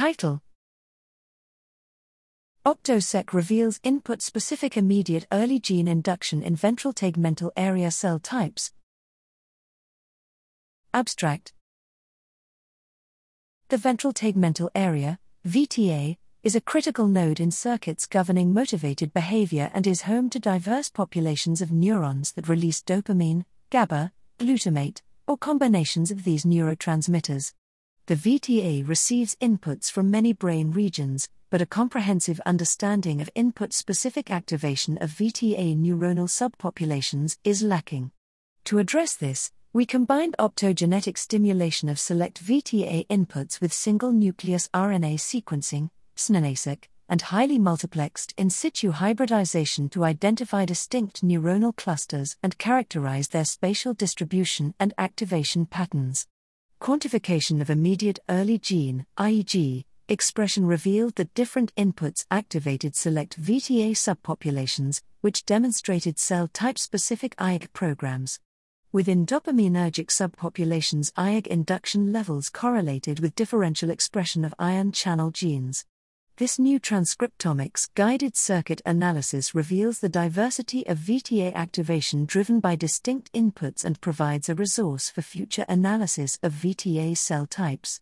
Title Opto-seq reveals input specific immediate early gene induction in ventral tegmental area cell types. Abstract The ventral tegmental area, VTA, is a critical node in circuits governing motivated behavior and is home to diverse populations of neurons that release dopamine, GABA, glutamate, or combinations of these neurotransmitters. The VTA receives inputs from many brain regions, but a comprehensive understanding of input specific activation of VTA neuronal subpopulations is lacking. To address this, we combined optogenetic stimulation of select VTA inputs with single nucleus RNA sequencing, snRNAseq, and highly multiplexed in situ hybridization to identify distinct neuronal clusters and characterize their spatial distribution and activation patterns. Quantification of immediate early gene, IEG, expression revealed that different inputs activated select VTA subpopulations, which demonstrated cell type specific IEG programs. Within dopaminergic subpopulations, IEG induction levels correlated with differential expression of ion channel genes. This new transcriptomics guided circuit analysis reveals the diversity of VTA activation driven by distinct inputs and provides a resource for future analysis of VTA cell types.